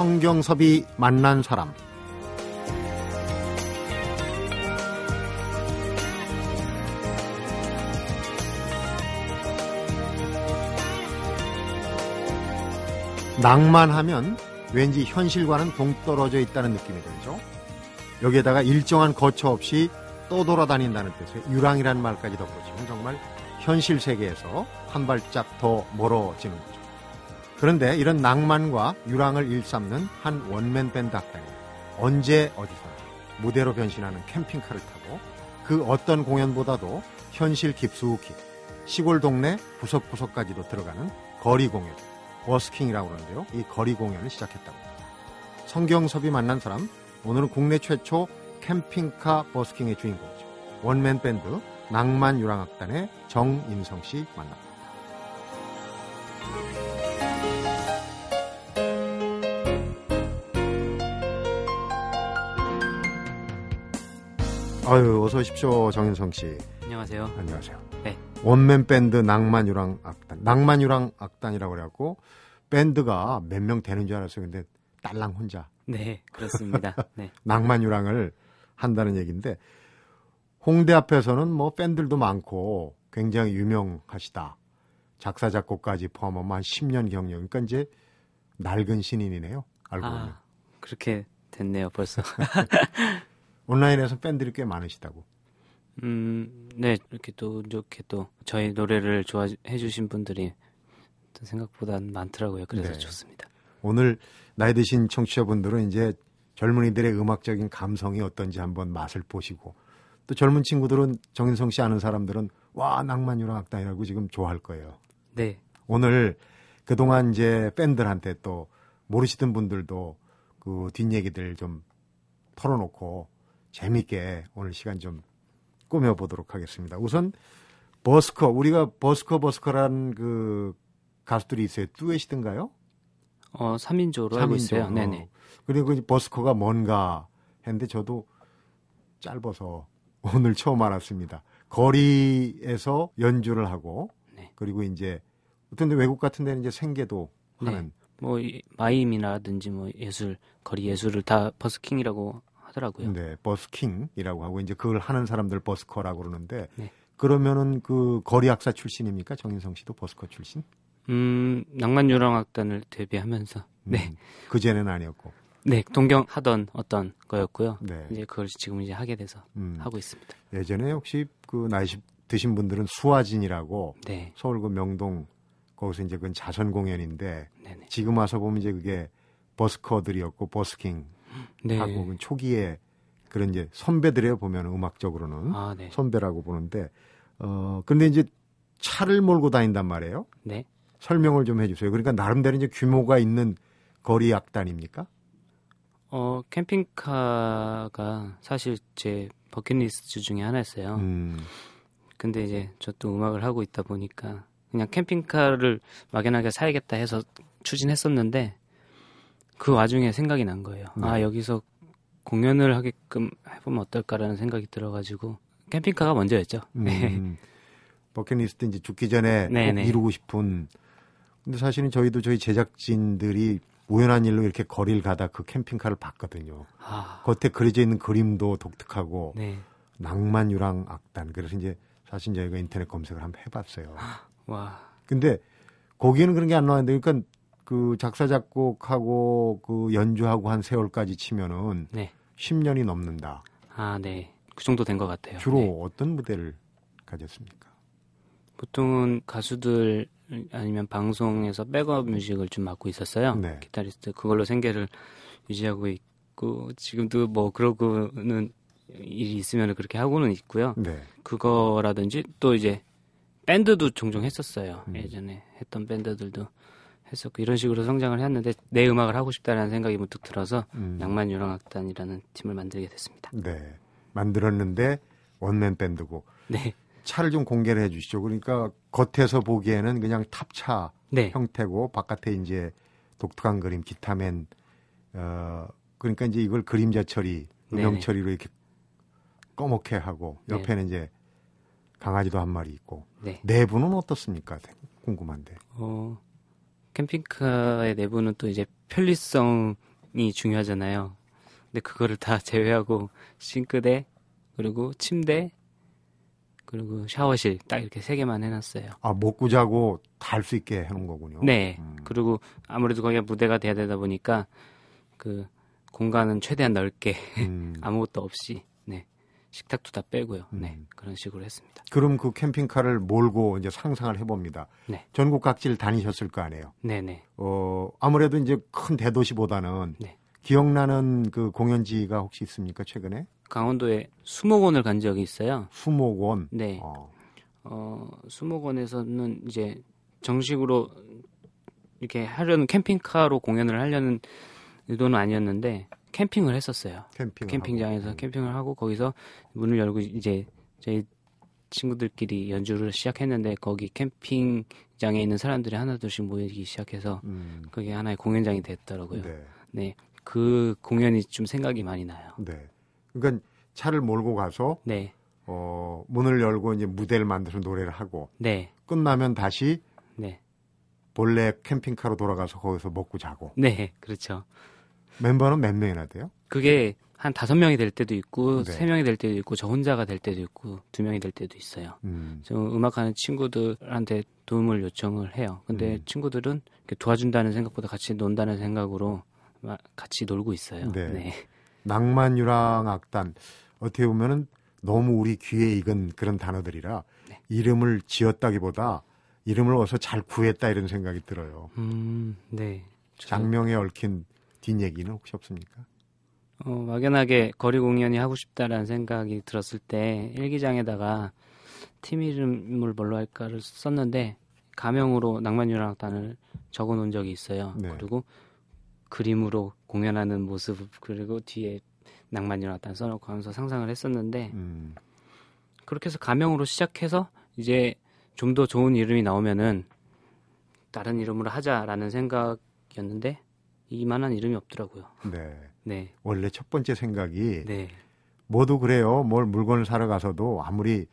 성경섭이 만난 사람 낭만하면 왠지 현실과는 동떨어져 있다는 느낌이 들죠. 여기에다가 일정한 거처 없이 떠돌아다닌다는 뜻의 유랑이라는 말까지 덧붙이면 정말 현실 세계에서 한 발짝 더 멀어지는 거죠. 그런데 이런 낭만과 유랑을 일삼는 한 원맨 밴드 악단이 언제 어디서나 무대로 변신하는 캠핑카를 타고 그 어떤 공연보다도 현실 깊숙이 시골 동네 구석구석까지도 들어가는 거리 공연 버스킹이라고 그러는데요. 이 거리 공연을 시작했다고 합니다. 성경섭이 만난 사람 오늘은 국내 최초 캠핑카 버스킹의 주인공이죠. 원맨 밴드 낭만 유랑악단의 정인성 씨 만납니다. 아유, 어서 오십시오, 정인성 씨. 안녕하세요. 안녕하세요. 네. 원맨 밴드 낭만 유랑 악단. 낭만 유랑 악단이라고 그래갖고 밴드가 몇 명 되는 줄 알았어요. 근데 딸랑 혼자. 네, 그렇습니다. 네. 낭만 유랑을 한다는 얘기인데 홍대 앞에서는 뭐 팬들도 많고 굉장히 유명하시다. 작사 작곡까지 포함하면 한 10년 경력. 그러니까 이제 낡은 신인이네요. 알고 보면. 아, 그렇게 됐네요, 벌써. 온라인에서 팬들이 꽤 많으시다고. 음, 네, 이렇게 또 이렇게 또 저희 노래를 좋아해 주신 분들이 또 생각보다 많더라고요. 그래서 네. 좋습니다. 오늘 나이 드신 청취자분들은 이제 젊은이들의 음악적인 감성이 어떤지 한번 맛을 보시고 또 젊은 친구들은 정인성 씨 아는 사람들은 와 낭만 유랑 악단이라고 지금 좋아할 거예요. 네. 오늘 그동안 이제 팬들한테 또 모르시던 분들도 그 뒷얘기들 좀 털어놓고 재밌게 오늘 시간 좀 꾸며보도록 하겠습니다. 우선 버스커 우리가 버스커 버스커라는 그 가수들이 있어요. 듀엣이든가요? 어, 3인조로 알고 있어요. 삼인조. 네네. 그리고 버스커가 뭔가 했는데 저도 짧아서 오늘 처음 알았습니다. 거리에서 연주를 하고 네. 그리고 이제 어떤 데 외국 같은 데는 이제 생계도 네. 하는 뭐 이- 마임이라든지 뭐 예술, 거리 예술을 다 버스킹이라고 하더라고요. 네, 버스킹이라고 하고 이제 그걸 하는 사람들 버스커라고 그러는데 네. 그러면은 그 거리 학사 출신입니까? 정인성 씨도 버스커 출신? 음, 낭만 유랑악단을 데뷔하면서 네. 그 전에는 아니었고. 네, 동경 하던 어떤 거였고요. 네. 이제 그걸 지금 이제 하게 돼서 음. 하고 있습니다. 예전에 혹시 그 나이 드신 분들은 수화진이라고 네. 서울 그 명동 거기서 이제 그건 자선 공연인데 네네. 지금 와서 보면 이제 그게 버스커들이었고 버스킹 네. 그 초기에 그런 이제 선배들이에요 보면 음악적으로는 아, 네. 선배라고 보는데 어 근데 이제 차를 몰고 다닌단 말이에요. 네. 설명을 좀 해주세요. 그러니까 나름대로 이제 규모가 있는 거리 악단입니까? 어, 캠핑카가 사실 제 버킷리스트 중에 하나였어요. 음, 근데 이제 저 또 음악을 하고 있다 보니까 그냥 캠핑카를 막연하게 사야겠다 해서 추진했었는데 그 와중에 생각이 난 거예요. 네. 아, 여기서 공연을 하게끔 해보면 어떨까라는 생각이 들어가지고 캠핑카가 먼저였죠. 네. 음, 버킷리스트 이제 죽기 전에 꼭 네네. 이루고 싶은. 근데 사실은 저희도 저희 제작진들이 우연한 일로 이렇게 거리를 가다 그 캠핑카를 봤거든요. 아, 겉에 그려져 있는 그림도 독특하고 네. 낭만 유랑 악단. 그래서 이제 사실 저희가 인터넷 검색을 한번 해봤어요. 와, 근데 거기에는 그런 게 안 나왔는데, 그러니까 그 작사 작곡하고 그 연주하고 한 세월까지 치면은 네. 10년이 넘는다. 아, 네. 그 정도 된 것 같아요. 주로 네. 어떤 무대를 가졌습니까? 보통은 가수들 아니면 방송에서 백업 뮤직을 좀 맡고 있었어요. 네. 기타리스트 그걸로 생계를 유지하고 있고 지금도 뭐 그러고는 일이 있으면 그렇게 하고는 있고요. 네. 그거라든지 또 이제 밴드도 종종 했었어요. 음. 예전에 했던 밴드들도 했었고 이런 식으로 성장을 했는데 내 음악을 하고 싶다라는 생각이 문득 들어서 음. 낭만 유랑악단이라는 팀을 만들게 됐습니다. 네. 만들었는데 원맨 밴드고 네, 차를 좀 공개를 해 주시죠. 그러니까 겉에서 보기에는 그냥 탑차 네, 형태고 바깥에 이제 독특한 그림 기타맨 어 그러니까 이제 이걸 그림자 처리 음영 네네. 처리로 이렇게 꺼멓게 하고 네. 옆에는 이제 강아지도 한 마리 있고 네. 내부는 어떻습니까? 궁금한데. 어, 캠핑카의 내부는 또 이제 편리성을 공간이 중요하잖아요. 근데 그거를 다 제외하고 싱크대 그리고 침대 그리고 샤워실 딱 이렇게 세 개만 해놨어요. 아 먹고 자고 다 할 수 있게 해놓은 거군요. 네. 음. 그리고 아무래도 거기가 무대가 돼야 되다 보니까 그 공간은 최대한 넓게 음. 아무것도 없이 네 식탁도 다 빼고요. 네 음. 그런 식으로 했습니다. 그럼 그 캠핑카를 몰고 이제 상상을 해봅니다. 네. 전국 각지를 다니셨을 거 아니에요. 네네. 어 아무래도 이제 큰 대도시보다는 네. 기억나는 그 공연지가 혹시 있습니까 최근에? 강원도에 수목원을 간 적이 있어요. 수목원. 네. 어, 어, 수목원에서는 이제 정식으로 이렇게 하려는 캠핑카로 공연을 하려는 의도는 아니었는데 캠핑을 했었어요. 캠핑. 캠핑장에서 캠핑을 하고 거기서 문을 열고 이제 저희 친구들끼리 연주를 시작했는데 거기 캠핑장에 있는 사람들이 하나둘씩 모이기 시작해서 음, 그게 하나의 공연장이 됐더라고요. 네. 네. 그 공연이 좀 생각이 많이 나요. 네. 그러니까 차를 몰고 가서 네. 어, 문을 열고 이제 무대를 만들어서 노래를 하고 네. 끝나면 다시 네. 본래 캠핑카로 돌아가서 거기서 먹고 자고 네. 그렇죠. 멤버는 몇 명이나 돼요? 그게 한 다섯 명이 될 때도 있고 네. 세 명이 될 때도 있고 저 혼자가 될 때도 있고 두 명이 될 때도 있어요. 음, 저 음악하는 친구들한테 도움을 요청을 해요. 근데 음. 친구들은 도와준다는 생각보다 같이 논다는 생각으로 마- 같이 놀고 있어요. 네. 네. 낭만 유랑 악단 어떻게 보면은 너무 우리 귀에 익은 그런 단어들이라 네. 이름을 지었다기보다 이름을 어서 잘 구했다 이런 생각이 들어요. 음, 네. 저- 장명에 얽힌 뒷얘기는 혹시 없습니까? 어, 막연하게 거리 공연이 하고 싶다라는 생각이 들었을 때 일기장에다가 팀 이름을 뭘로 할까를 썼는데 가명으로 낭만유랑단을 적어 놓은 적이 있어요. 네. 그리고 그림으로 공연하는 모습 그리고 뒤에 낭만유랑단 써놓고 하면서 상상을 했었는데 음, 그렇게 해서 가명으로 시작해서 이제 좀 더 좋은 이름이 나오면은 다른 이름으로 하자라는 생각이었는데 이만한 이름이 없더라고요. 네. 네, 원래 첫 번째 생각이 네, 모두 그래요. 뭘 물건을 사러 가서도 아무리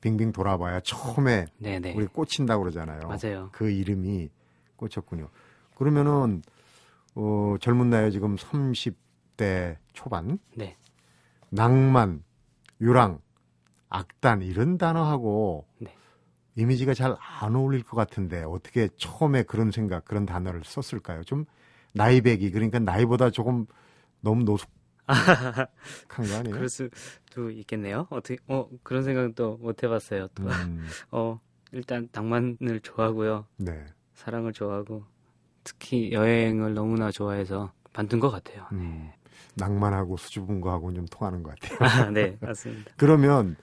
빙빙 돌아봐야 처음에 네, 네. 우리 꽂힌다고 그러잖아요. 맞아요. 그 이름이 꽂혔군요. 그러면은 어, 젊은 나이에 지금 30대 초반 네. 낭만, 유랑, 악단 이런 단어하고 네. 이미지가 잘 안 어울릴 것 같은데 어떻게 처음에 그런 생각, 그런 단어를 썼을까요? 좀 나이배기 그러니까 나이보다 조금 너무 노숙한 거 아니에요? 그럴 수도 있겠네요. 어떻게 어 그런 생각은 또못 해봤어요. 또. 음, 어 일단 낭만을 좋아하고요, 네. 사랑을 좋아하고 특히 여행을 너무나 좋아해서 만든 것 같아요. 음, 낭만하고 수줍은 거하고는 좀 통하는 것 같아요. 아, 네 맞습니다. 그러면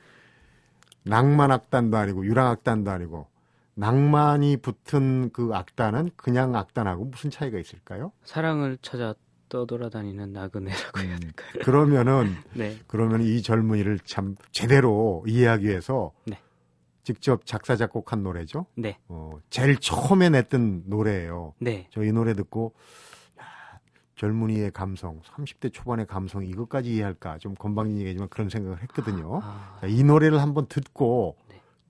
낭만 악단도 아니고 유랑 악단도 아니고 낭만이 붙은 그 악단은 그냥 악단하고 무슨 차이가 있을까요? 사랑을 찾아 떠돌아다니는 나그네라고 해야 음, 될까요? 그러면은 네, 그러면 이 젊은이를 참 제대로 이해하기 위해서 네. 직접 작사 작곡한 노래죠. 네, 어, 제일 처음에 냈던 노래예요. 네, 저 이 노래 듣고 야, 젊은이의 감성, 30대 초반의 감성 이것까지 이해할까 좀 건방진 얘기지만 그런 생각을 했거든요. 아, 자, 이 노래를 한번 듣고 네.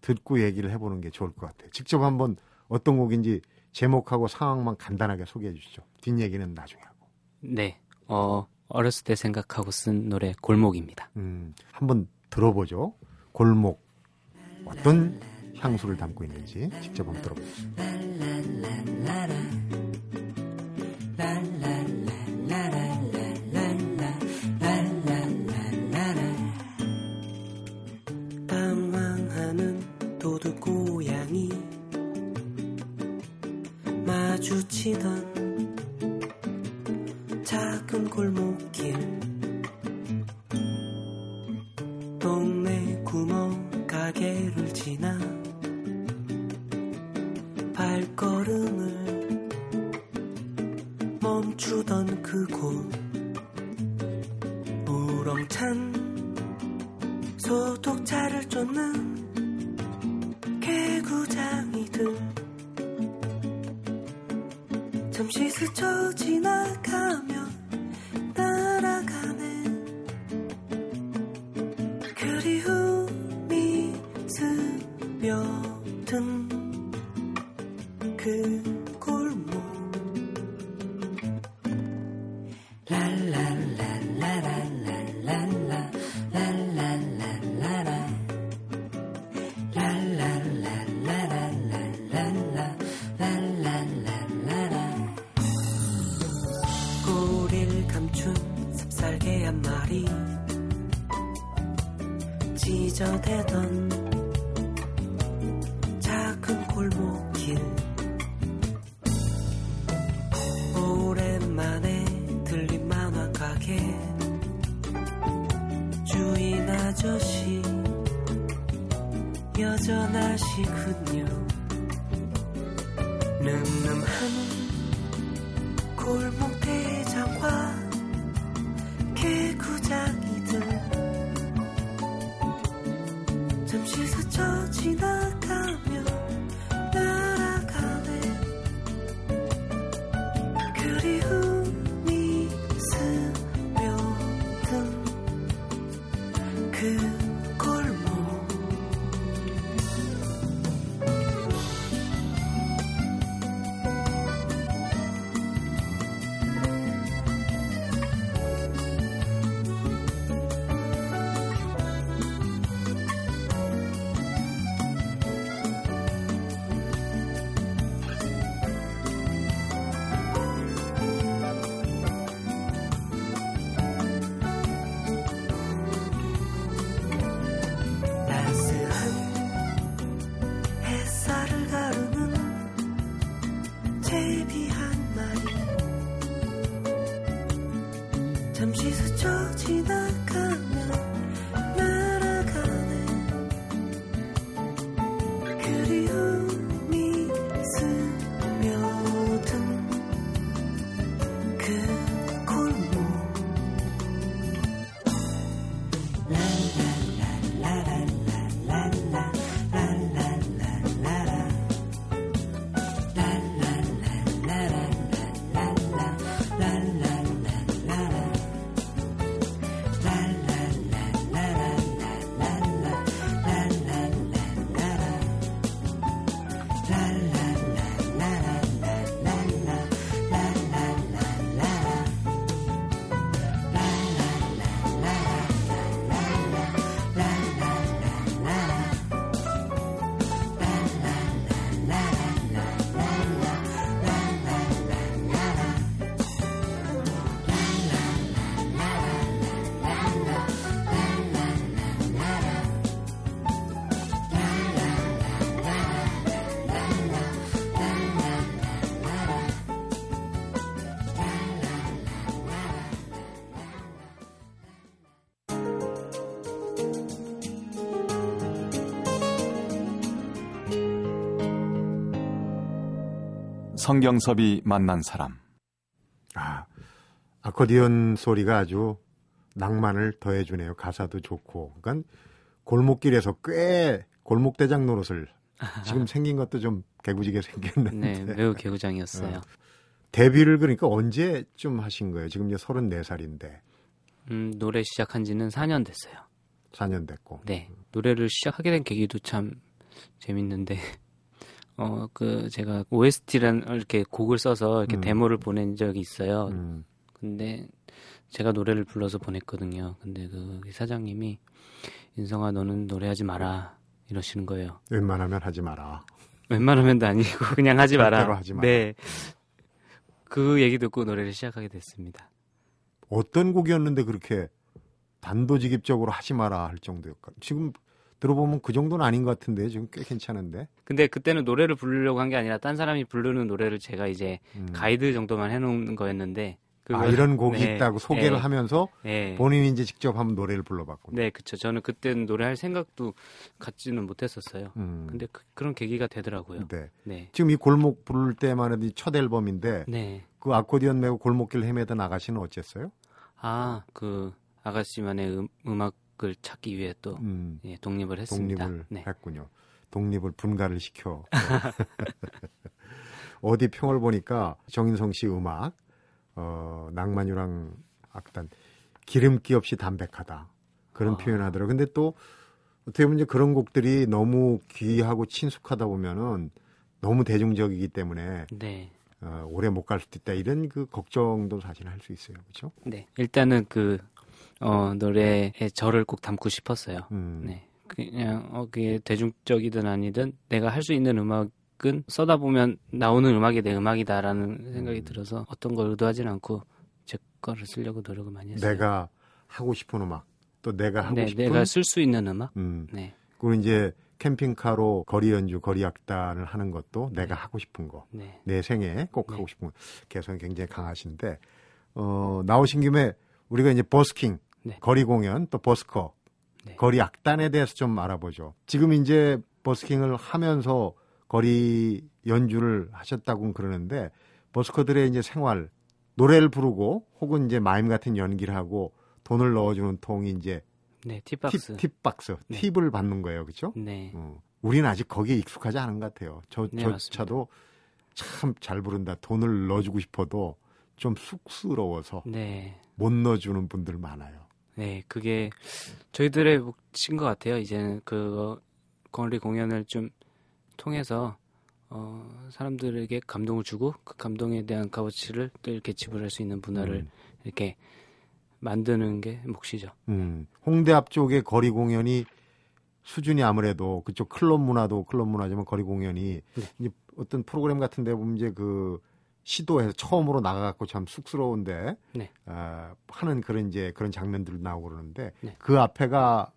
듣고 얘기를 해보는 게 좋을 것 같아요. 직접 한번 어떤 곡인지 제목하고 상황만 간단하게 소개해 주시죠. 뒷얘기는 나중에 하고. 네. 어 어렸을 때 생각하고 쓴 노래 골목입니다. 음, 한번 들어보죠. 골목 어떤 향수를 담고 있는지 직접 한번. 당황 그 골목 꼬리를 그 성경섭이 만난 사람. 아, 아코디언 소리가 아주 낭만을 더해주네요. 가사도 좋고. 그러니까 골목길에서 꽤 골목대장 노릇을 지금 생긴 것도 좀 개구지게 생겼는데. 네, 매우 개구장이었어요. 어. 데뷔를 그러니까 언제쯤 하신 거예요? 지금 이제 34살인데. 음, 노래 시작한 지는 4년 됐어요. 4년 됐고. 네. 노래를 시작하게 된 계기도 참 재밌는데, 어, 그, 제가 OST란 이렇게 곡을 써서 이렇게 음. 데모를 보낸 적이 있어요. 음, 근데 제가 노래를 불러서 보냈거든요. 근데 그 사장님이 인성아 너는 노래하지 마라 이러시는 거예요. 웬만하면 하지 마라. 웬만하면도 아니고 그냥 하지 마라. 하지 마라. 네. 그 얘기 듣고 노래를 시작하게 됐습니다. 어떤 곡이었는데 그렇게 단도직입적으로 하지 마라 할 정도였까? 지금 들어보면 그 정도는 아닌 것 같은데 지금 꽤 괜찮은데. 근데 그때는 노래를 부르려고 한 게 아니라 딴 사람이 부르는 노래를 제가 이제 음. 가이드 정도만 해놓은 거였는데 아 그걸- 이런 곡이 네, 있다고 소개를 네, 하면서 네. 본인이 이제 직접 한번 노래를 불러봤군요. 네, 그쵸. 저는 그때는 노래할 생각도 갖지는 못했었어요. 음, 근데 그, 런 계기가 되더라고요. 네. 네. 지금 이 골목 부를 때만 해도 이첫 앨범인데 네. 그 아코디언 메고 골목길 헤매던 아가씨는 어쨌어요? 아, 그 아가씨만의 음, 음악 을 찾기 위해 또 음, 예, 독립을 했습니다. 독립을 네. 했군요. 독립을 분가를 시켜. 어디 평을 보니까 정인성 씨 음악, 어, 낭만유랑 악단 기름기 없이 담백하다 그런 아. 표현하더라고요. 근데 또 어떻게 보면 이제 그런 곡들이 너무 귀하고 친숙하다 보면은 너무 대중적이기 때문에 네. 어, 오래 못 갈 수도 있다 이런 그 걱정도 사실 할 수 있어요, 그렇죠? 네. 일단은 그, 어, 노래에 저를 꼭 담고 싶었어요. 음, 네. 그냥, 어, 그게 대중적이든 아니든 내가 할 수 있는 음악은 써다 보면 나오는 음악이 내 음악이다라는 생각이 음. 들어서 어떤 걸 의도하진 않고 제 거를 쓰려고 노력을 많이 했어요. 내가 하고 싶은 음악 또 내가 하고 네, 싶은 내가 쓸 수 있는 음악? 음, 네. 그리고 이제 캠핑카로 거리 연주, 거리 악단을 하는 것도 네. 내가 하고 싶은 거. 네. 내 생에 꼭 네. 하고 싶은 거. 개성이 굉장히 강하신데 어, 나오신 김에 우리가 이제 버스킹, 네. 거리 공연, 또 버스커, 네. 거리 악단에 대해서 좀 알아보죠. 지금 이제 버스킹을 하면서 거리 연주를 하셨다고 그러는데 버스커들의 이제 생활, 노래를 부르고 혹은 이제 마임 같은 연기를 하고 돈을 넣어주는 통이 이제 네, 팁박스. 팁, 팁박스, 네. 팁을 받는 거예요, 그렇죠? 네. 어, 우리는 아직 거기에 익숙하지 않은 것 같아요. 저, 네, 저차도 참 잘 부른다. 돈을 넣어주고 싶어도 좀 쑥스러워서 네. 못 넣어주는 분들 많아요. 네, 그게 저희들의 몫인 것 같아요. 이제는 그 거리 공연을 좀 통해서 어, 사람들에게 감동을 주고 그 감동에 대한 값어치를 또 이렇게 지불할 수 있는 문화를 음. 이렇게 만드는 게 몫이죠. 음, 홍대 앞쪽의 거리 공연이 수준이 아무래도 그쪽 클럽 문화도 클럽 문화지만 거리 공연이 네. 이제 어떤 프로그램 같은 데 보면 이제 그 시도해서 처음으로 나가갖고 참 쑥스러운데 네. 아, 하는 그런 이제 그런 장면들 나오고 그러는데 네. 그 앞에가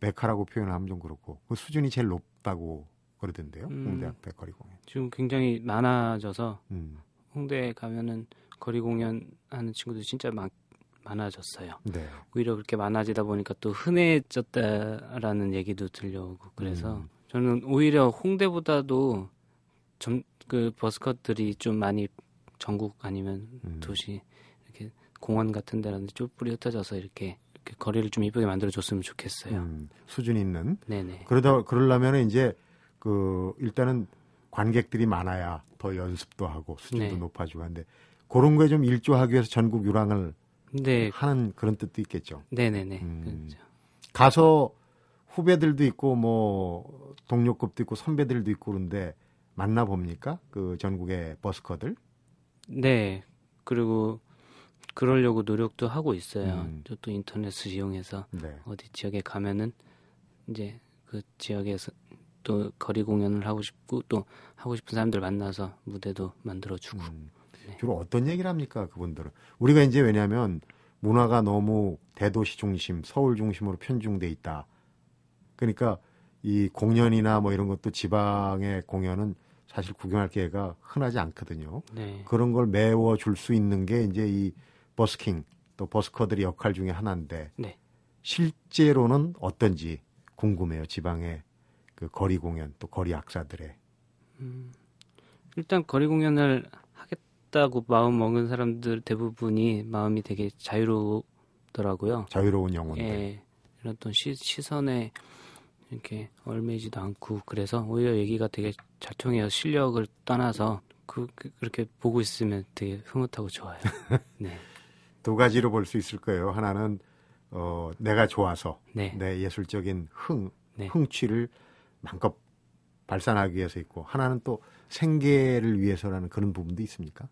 메카라고 표현하면 좀 그렇고 그 수준이 제일 높다고 그러던데요. 음. 홍대 앞에 거리 공연. 지금 굉장히 많아져서 음, 홍대에 가면은 거리 공연 하는 친구들이 진짜 많, 많아졌어요. 네. 오히려 그렇게 많아지다 보니까 또 흔해졌다라는 얘기도 들려오고 그래서 음. 저는 오히려 홍대보다도 좀 그 버스커들이 좀 많이 전국 아니면 음. 도시 이렇게 공원 같은 데라든지 쫄뿌리 흩어져서 이렇게, 이렇게 거리를 좀 이쁘게 만들어 줬으면 좋겠어요. 음, 수준 있는 네네. 그러다 그러려면 이제 그 일단은 관객들이 많아야 더 연습도 하고 수준도 네. 높아지고 하는데 그런 거에 좀 일조하기 위해서 전국 유랑을 네, 하는 그런 뜻도 있겠죠. 네네네. 음. 그렇죠. 가서 후배들도 있고 뭐 동료급도 있고 선배들도 있고 그런데 만나 봅니까? 그 전국의 버스커들? 네. 그리고 그러려고 노력도 하고 있어요. 음. 저또 인터넷을 이용해서 네. 어디 지역에 가면은 이제 그 지역에서 또 거리 공연을 하고 싶고 또 하고 싶은 사람들 만나서 무대도 만들어주고 음. 네. 주로 어떤 얘기를 합니까? 그분들은 우리가 이제 왜냐하면 문화가 너무 대도시 중심, 서울 중심으로 편중돼 있다. 그러니까 이 공연이나 뭐 이런 것도 지방의 공연은 사실 구경할 기회가 흔하지 않거든요. 네. 그런 걸 메워 줄 수 있는 게 이제 이 버스킹 또 버스커들의 역할 중에 하나인데 네. 실제로는 어떤지 궁금해요. 지방의 그 거리 공연 또 거리 악사들의 일단 거리 공연을 하겠다고 마음 먹은 사람들 대부분이 마음이 되게 자유롭더라고요. 자유로운 영혼들. 예. 이런 또 시, 시선에 이렇게 얽매이지도 않고 그래서 오히려 얘기가 되게 잘 통해요. 실력을 떠나서 그, 그 그렇게 보고 있으면 되게 흐뭇하고 좋아요. 네. 두 가지로 볼 수 있을 거예요. 하나는 어, 내가 좋아서 네. 내 예술적인 흥, 네. 흥취를 마음껏 발산하기 위해서 있고 하나는 또 생계를 위해서라는 그런 부분도 있습니까?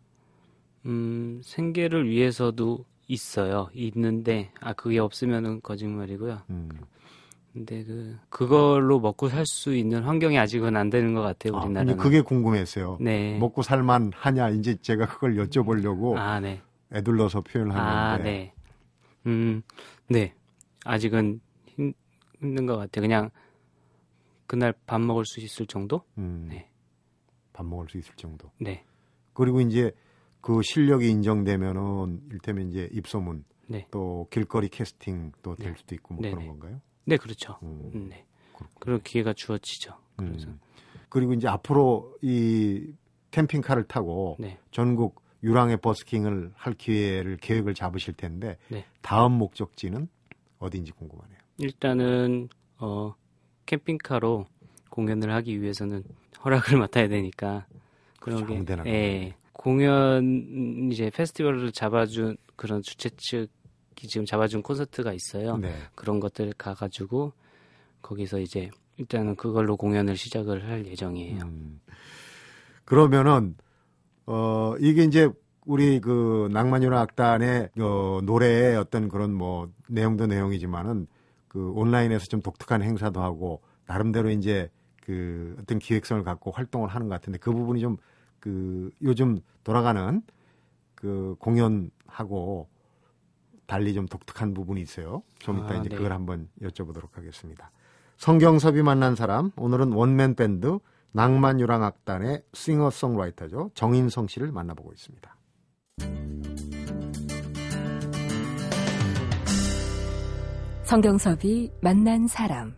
음, 생계를 위해서도 있어요. 있는데 아 그게 없으면은 거짓말이고요. 음. 근데 그 그걸로 먹고 살 수 있는 환경이 아직은 안 되는 것 같아요. 아, 우리나라는. 근데 그게 궁금했어요. 네. 먹고 살만 하냐 이제 제가 그걸 여쭤보려고 아, 네. 애둘러서 표현을 아, 하는데 네. 음, 네. 아직은 힘, 힘든 것 같아요. 그냥 그날 밥 먹을 수 있을 정도? 음, 네. 밥 먹을 수 있을 정도. 네. 그리고 이제 그 실력이 인정되면은 일테면 이제 입소문 네. 또 길거리 캐스팅도 될 네. 수도 있고 뭐 네네. 그런 건가요? 네, 그렇죠. 음. 음, 네. 그렇군요. 그런 기회가 주어지죠. 그래서 음. 그리고 이제 앞으로 이 캠핑카를 타고 네. 전국 유랑의 버스킹을 할 기회를 계획을 잡으실 텐데 네. 다음 목적지는 어디인지 궁금하네요. 일단은 어 캠핑카로 공연을 하기 위해서는 허락을 맡아야 되니까 그런 그렇죠. 게 예. 공연 이제 페스티벌을 잡아준 그런 주최 측이 지금 잡아준 콘서트가 있어요. 네. 그런 것들 가가지고 거기서 이제 일단은 그걸로 공연을 시작을 할 예정이에요. 음. 그러면은 어, 이게 이제 우리 그 낭만유나 악단의 어, 노래의 어떤 그런 뭐 내용도 내용이지만은 그 온라인에서 좀 독특한 행사도 하고 나름대로 이제 그 어떤 기획성을 갖고 활동을 하는 것 같은데 그 부분이 좀 그 요즘 돌아가는 그 공연하고 달리 좀 독특한 부분이 있어요. 좀 이따 아, 이제 네. 그걸 한번 여쭤보도록 하겠습니다. 성경섭이 만난 사람 오늘은 원맨 밴드 낭만유랑 악단의 싱어송라이터죠 정인성 씨를 만나보고 있습니다. 성경섭이 만난 사람.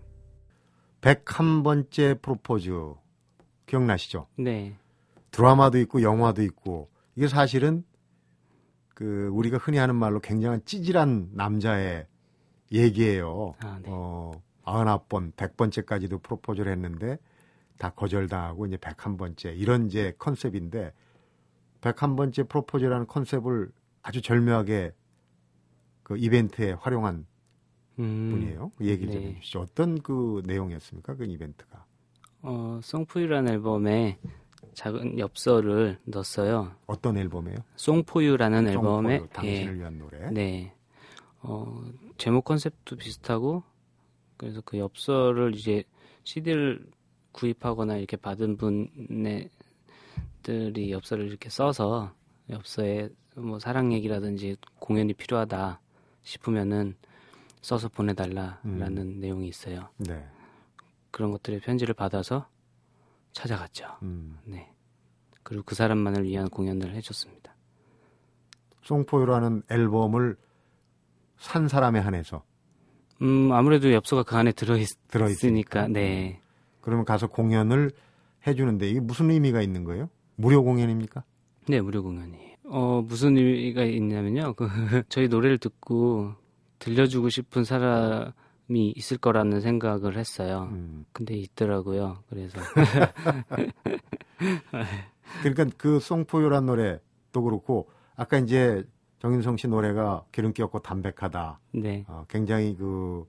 101번째 프로포즈 기억나시죠? 네. 드라마도 있고 영화도 있고 이게 사실은 그 우리가 흔히 하는 말로 굉장한 찌질한 남자의 얘기예요. 아, 네. 어, 99번, 100번째까지도 프로포즈를 했는데 다 거절당하고 이제 101번째 이런 이제 컨셉인데 101번째 프로포즈라는 컨셉을 아주 절묘하게 그 이벤트에 활용한 음, 분이에요. 그 얘기를 좀 네. 해주시죠. 어떤 그 내용이었습니까? 그 이벤트가. 어, 송포유라는 앨범에 작은 엽서를 넣었어요. 어떤 앨범이에요? 송포유라는 앨범에 송포유, 당신을 위한 노래. 예, 네. 어, 제목 컨셉도 비슷하고 그래서 그 엽서를 이제 CD를 구입하거나 이렇게 받은 분들이 엽서를 이렇게 써서 엽서에 뭐 사랑 얘기라든지 공연이 필요하다 싶으면은 써서 보내달라라는 음. 내용이 있어요. 네. 그런 것들의 편지를 받아서 찾아갔죠. 음. 네. 그리고 그 사람만을 위한 공연을 해줬습니다. 송포유라는 앨범을 산 사람에 한해서 음, 아무래도 엽서가 그 안에 들어있, 들어있으니까. 있으니까, 네. 그러면 가서 공연을 해주는데 이게 무슨 의미가 있는 거예요? 무료 공연입니까? 네, 무료 공연이에요. 어, 무슨 의미가 있냐면요. 그, 저희 노래를 듣고 들려주고 싶은 사람 이 있을 거라는 생각을 했어요. 음. 근데 있더라고요. 그래서, 그러니까 그 송포유란 노래도 그렇고 아까 이제 정인성 씨 노래가 기름기 없고 담백하다. 네. 어, 굉장히 그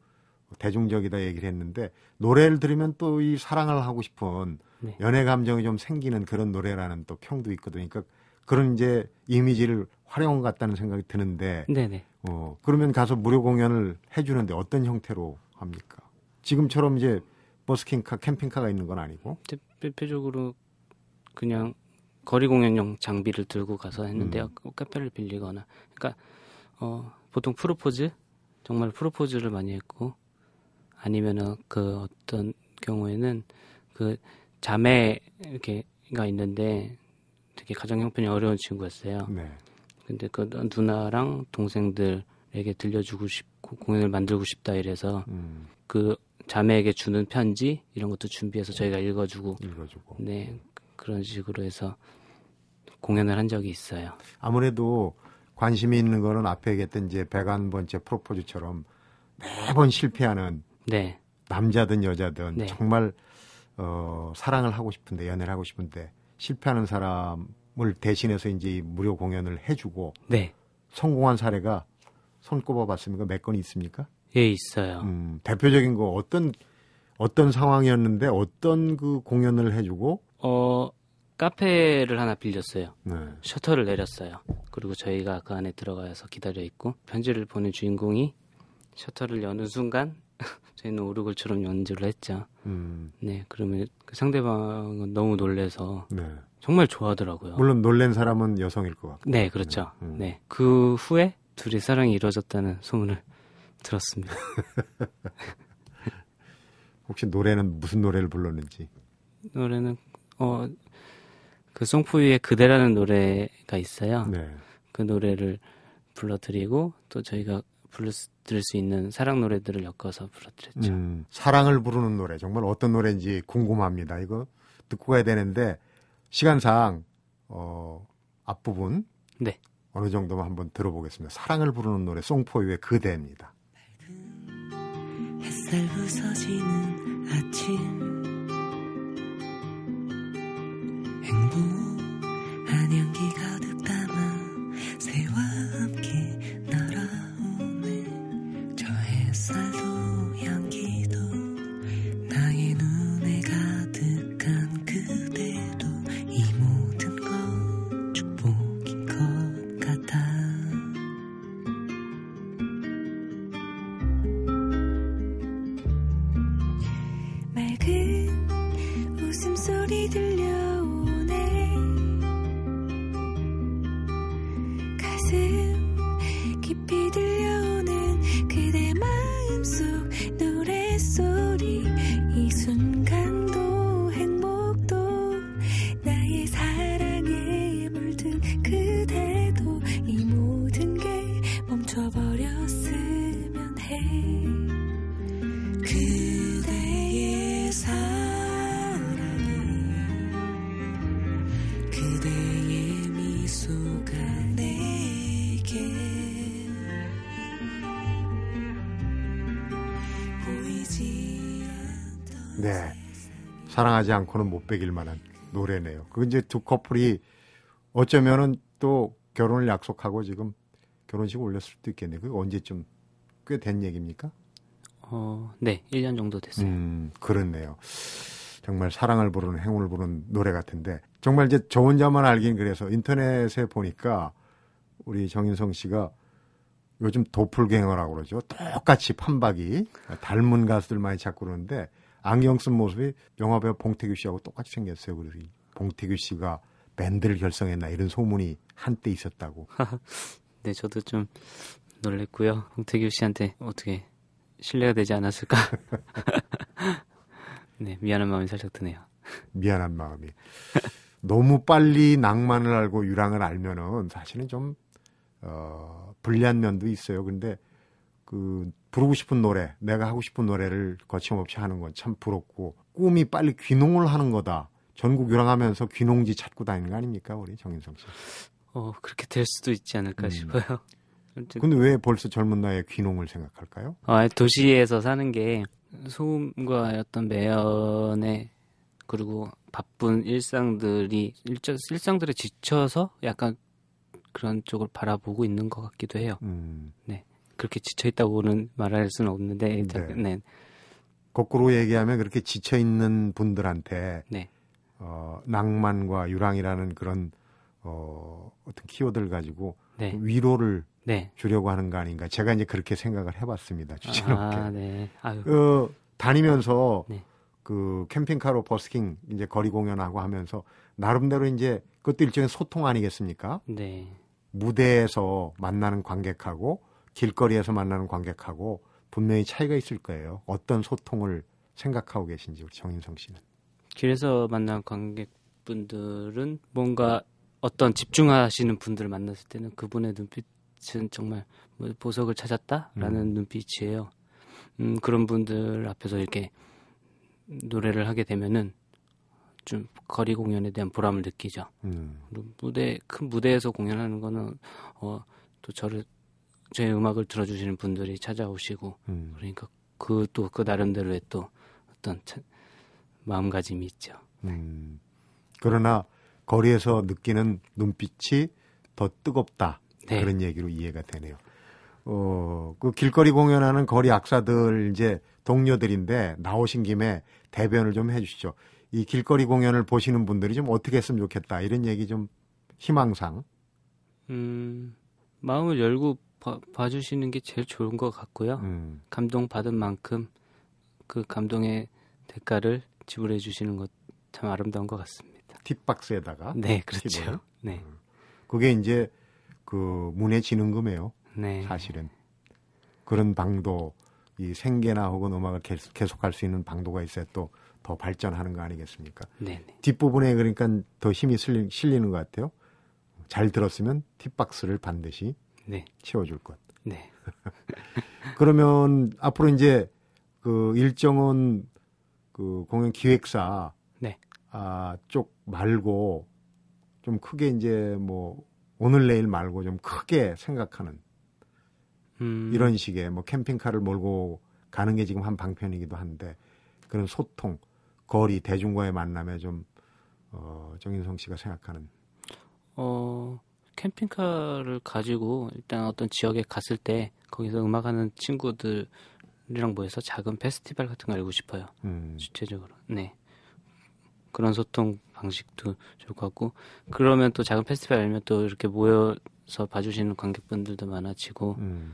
대중적이다 얘기를 했는데 노래를 들으면 또 이 사랑을 하고 싶은 네. 연애 감정이 좀 생기는 그런 노래라는 또 평도 있거든요. 그러니까 그런 이제 이미지를 활용한 것 같다는 생각이 드는데 네네. 어, 그러면 가서 무료 공연을 해주는데 어떤 형태로 합니까? 지금처럼 이제 버스킹카, 캠핑카가 있는 건 아니고. 대- 대표적으로 그냥 거리 공연용 장비를 들고 가서 했는데요. 음. 그 카페를 빌리거나. 그러니까 어, 보통 프로포즈 정말 프로포즈를 많이 했고 아니면은 그 어떤 경우에는 그 자매 이렇게가 있는데 되게 가정 형편이 어려운 친구였어요. 네. 근데 그 누나랑 동생들에게 들려주고 싶고 공연을 만들고 싶다 이래서 음, 그 자매에게 주는 편지 이런 것도 준비해서 저희가 읽어주고 읽어주고. 네 그런 식으로 해서 공연을 한 적이 있어요. 아무래도 관심이 있는 거는 앞에 얘기했던 이제 101번째 프로포즈처럼 매번 실패하는 네, 남자든 여자든 네. 정말 어, 사랑을 하고 싶은데 연애를 하고 싶은데 실패하는 사람을 대신해서 이제 이 무료 공연을 해주고 네, 성공한 사례가 손꼽아 봤습니까? 몇 건 있습니까? 예 있어요. 음, 대표적인 거 어떤 어떤 상황이었는데 어떤 그 공연을 해주고 어 카페를 하나 빌렸어요. 네. 셔터를 내렸어요. 그리고 저희가 그 안에 들어가서 기다려 있고 편지를 보낸 주인공이 셔터를 여는 순간 저희는 오르골처럼 연주를 했죠. 음, 네, 그러면 그 상대방은 너무 놀래서 네. 정말 좋아하더라고요. 물론 놀란 사람은 여성일 것 같고. 네, 그렇죠. 음. 네, 그 후에 둘이 사랑이 이루어졌다는 소문을 들었습니다. 혹시 노래는 무슨 노래를 불렀는지. 노래는 어 그 송포유의 그대라는 노래가 있어요. 네. 그 노래를 불러드리고 또 저희가 불러 들을 수 있는 사랑 노래들을 엮어서 불러드렸죠. 음, 사랑을 부르는 노래 정말 어떤 노래인지 궁금합니다. 이거 듣고 가야 되는데 시간상 어, 앞부분 네. 어느 정도만 한번 들어보겠습니다. 사랑을 부르는 노래 송포유의 그대입니다. 햇살 부서지는 아침 행복 한 향기 가 사랑하지 않고는 못 베길 만한 노래네요. 그 이제 두 커플이 어쩌면은 또 결혼을 약속하고 지금 결혼식 올렸을 수도 있겠네요. 그게 언제쯤 꽤 된 얘기입니까? 어, 네, 1년 정도 됐어요. 음, 그렇네요. 정말 사랑을 부르는 행운을 부르는 노래 같은데 정말 이제 저 혼자만 알긴 그래서 인터넷에 보니까 우리 정인성 씨가 요즘 도플갱어라고 그러죠. 똑같이 판박이 닮은 가수들 많이 찾고 그러는데 안경 쓴 모습이 영화배우 봉태규 씨하고 똑같이 생겼어요. 그래서 이 봉태규 씨가 밴드를 결성했나 이런 소문이 한때 있었다고. 네, 저도 좀 놀랬고요. 홍태규 씨한테 어떻게 신뢰가 되지 않았을까? 네, 미안한 마음이 살짝 드네요. 미안한 마음이. 너무 빨리 낭만을 알고 유랑을 알면은 사실은 좀, 어, 불리한 면도 있어요. 근데 그, 부르고 싶은 노래, 내가 하고 싶은 노래를 거침없이 하는 건 참 부럽고, 꿈이 빨리 귀농을 하는 거다. 전국 유랑하면서 귀농지 찾고 다니는 거 아닙니까? 우리 정인성 씨. 어, 그렇게 될 수도 있지 않을까 음. 싶어요. 근데 왜 벌써 젊은 나이에 귀농을 생각할까요? 어, 도시에서 사는 게 소음과 어떤 매연에 그리고 바쁜 일상들이 일정 일상들에 지쳐서 약간 그런 쪽을 바라보고 있는 것 같기도 해요. 음, 그렇게 지쳐 있다고는 말할 수는 없는데 네. 일단 네. 거꾸로 얘기하면 그렇게 지쳐 있는 분들한테 네. 어, 낭만과 유랑이라는 그런 어, 어떤 키워드를 가지고 네. 위로를 네. 주려고 하는 거 아닌가. 제가 이제 그렇게 생각을 해봤습니다. 주제넘게. 아, 네. 아유. 어, 다니면서 네. 그 캠핑카로 버스킹 이제 거리 공연하고 하면서 나름대로 이제 그것도 일종의 소통 아니겠습니까? 네. 무대에서 만나는 관객하고 길거리에서 만나는 관객하고 분명히 차이가 있을 거예요. 어떤 소통을 생각하고 계신지 우리 정인성 씨는. 길에서 만난 관객분들은 뭔가 어떤 집중하시는 분들을 만났을 때는 그분의 눈빛은 정말 뭐 보석을 찾았다라는 눈빛이에요. 음, 그런 분들 앞에서 이렇게 노래를 하게 되면은 좀 거리 공연에 대한 보람을 느끼죠. 음, 무대 큰 무대에서 공연하는 거는 어, 또 저를 제 음악을 들어주시는 분들이 찾아오시고 음. 그러니까 그또그 나름대로의 또 어떤 차- 마음가짐이 있죠. 음. 그러나 거리에서 느끼는 눈빛이 더 뜨겁다. 네. 그런 얘기로 이해가 되네요. 어, 그 길거리 공연하는 거리 악사들 이제 동료들인데 나오신 김에 대변을 좀 해주시죠. 이 길거리 공연을 보시는 분들이 좀 어떻게 했으면 좋겠다. 이런 얘기 좀 희망상. 음, 마음을 열고 봐, 봐주시는 게 제일 좋은 것 같고요. 음, 감동 받은 만큼 그 감동의 대가를 지불해 주시는 것 참 아름다운 것 같습니다. 팁박스에다가. 네, 팁을. 그렇죠. 네, 그게 이제 그 문의 지능금이에요. 네, 사실은 그런 방도 이 생계나 혹은 음악을 계속, 계속할 수 있는 방도가 있어야 또 더 발전하는 거 아니겠습니까? 네, 네. 뒷부분에 그러니까 더 힘이 실리, 실리는 것 같아요. 잘 들었으면 팁박스를 반드시 네, 채워줄 것. 네. 그러면 앞으로 이제 그 일정은 그 공연 기획사 네. 아, 쪽 말고 좀 크게 이제 뭐 오늘 내일 말고 좀 크게 생각하는 음, 이런 식의 뭐 캠핑카를 몰고 가는 게 지금 한 방편이기도 한데 그런 소통, 거리, 대중과의 만남에 좀 어, 정인성 씨가 생각하는 어, 캠핑카를 가지고 일단 어떤 지역에 갔을 때 거기서 음악하는 친구들이랑 모여서 작은 페스티벌 같은 거 알고 싶어요. 음, 주체적으로. 네. 그런 소통 방식도 좋을 것 같고 그러면 또 작은 페스티벌 알면 또 이렇게 모여서 봐주시는 관객분들도 많아지고 음,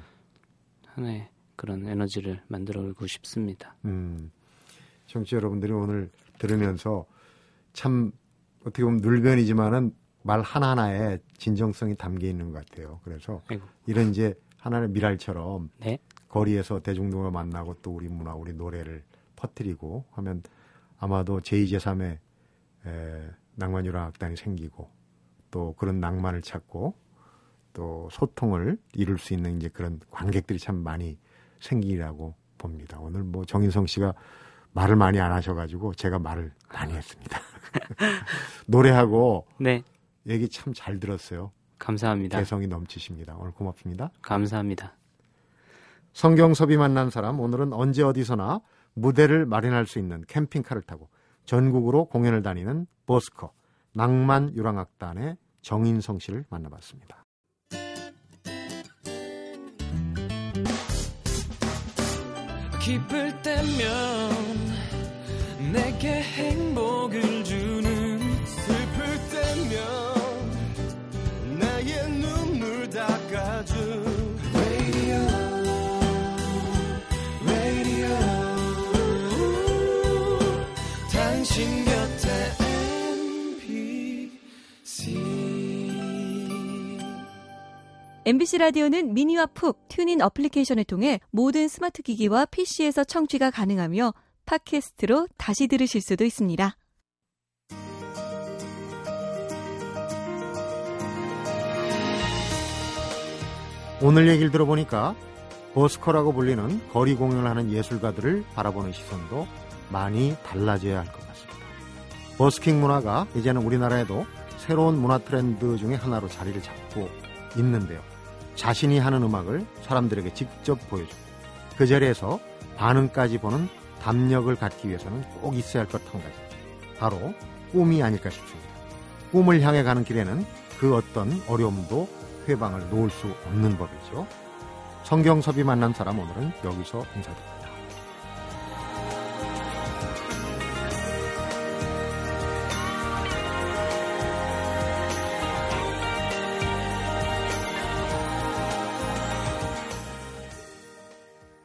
하나의 그런 에너지를 만들어오고 싶습니다. 음. 청취자 여러분들이 오늘 들으면서 참 어떻게 보면 눌변이지만은 말 하나하나에 진정성이 담겨 있는 것 같아요. 그래서 아이고. 이런 이제 하나의 미랄처럼 네. 거리에서 대중들과 만나고 또 우리 문화, 우리 노래를 퍼뜨리고 하면 아마도 제2, 제3의 낭만유랑 악단이 생기고 또 그런 낭만을 찾고 또 소통을 이룰 수 있는 이제 그런 관객들이 참 많이 생기라고 봅니다. 오늘 뭐 정인성 씨가 말을 많이 안 하셔가지고 제가 말을 많이 했습니다. 노래하고 네, 얘기 참 잘 들었어요. 감사합니다. 개성이 넘치십니다. 오늘 고맙습니다. 감사합니다. 성경섭이 만난 사람 오늘은 언제 어디서나 무대를 마련할 수 있는 캠핑카를 타고 전국으로 공연을 다니는 버스커 낭만 유랑악단의 정인성 씨를 만나봤습니다. 기쁠 때면 내게 행복을 MBC 라디오는 미니와 푹 튜닝 어플리케이션을 통해 모든 스마트 기기와 PC에서 청취가 가능하며 팟캐스트로 다시 들으실 수도 있습니다. 오늘 얘기를 들어보니까 버스커라고 불리는 거리 공연을 하는 예술가들을 바라보는 시선도 많이 달라져야 할 것 같습니다. 버스킹 문화가 이제는 우리나라에도 새로운 문화 트렌드 중에 하나로 자리를 잡고 있는데요. 자신이 하는 음악을 사람들에게 직접 보여주고 그 자리에서 반응까지 보는 담력을 갖기 위해서는 꼭 있어야 할 것 한 가지. 바로 꿈이 아닐까 싶습니다. 꿈을 향해 가는 길에는 그 어떤 어려움도 회방을 놓을 수 없는 법이죠. 성경섭이 만난 사람 오늘은 여기서 인사드립니다.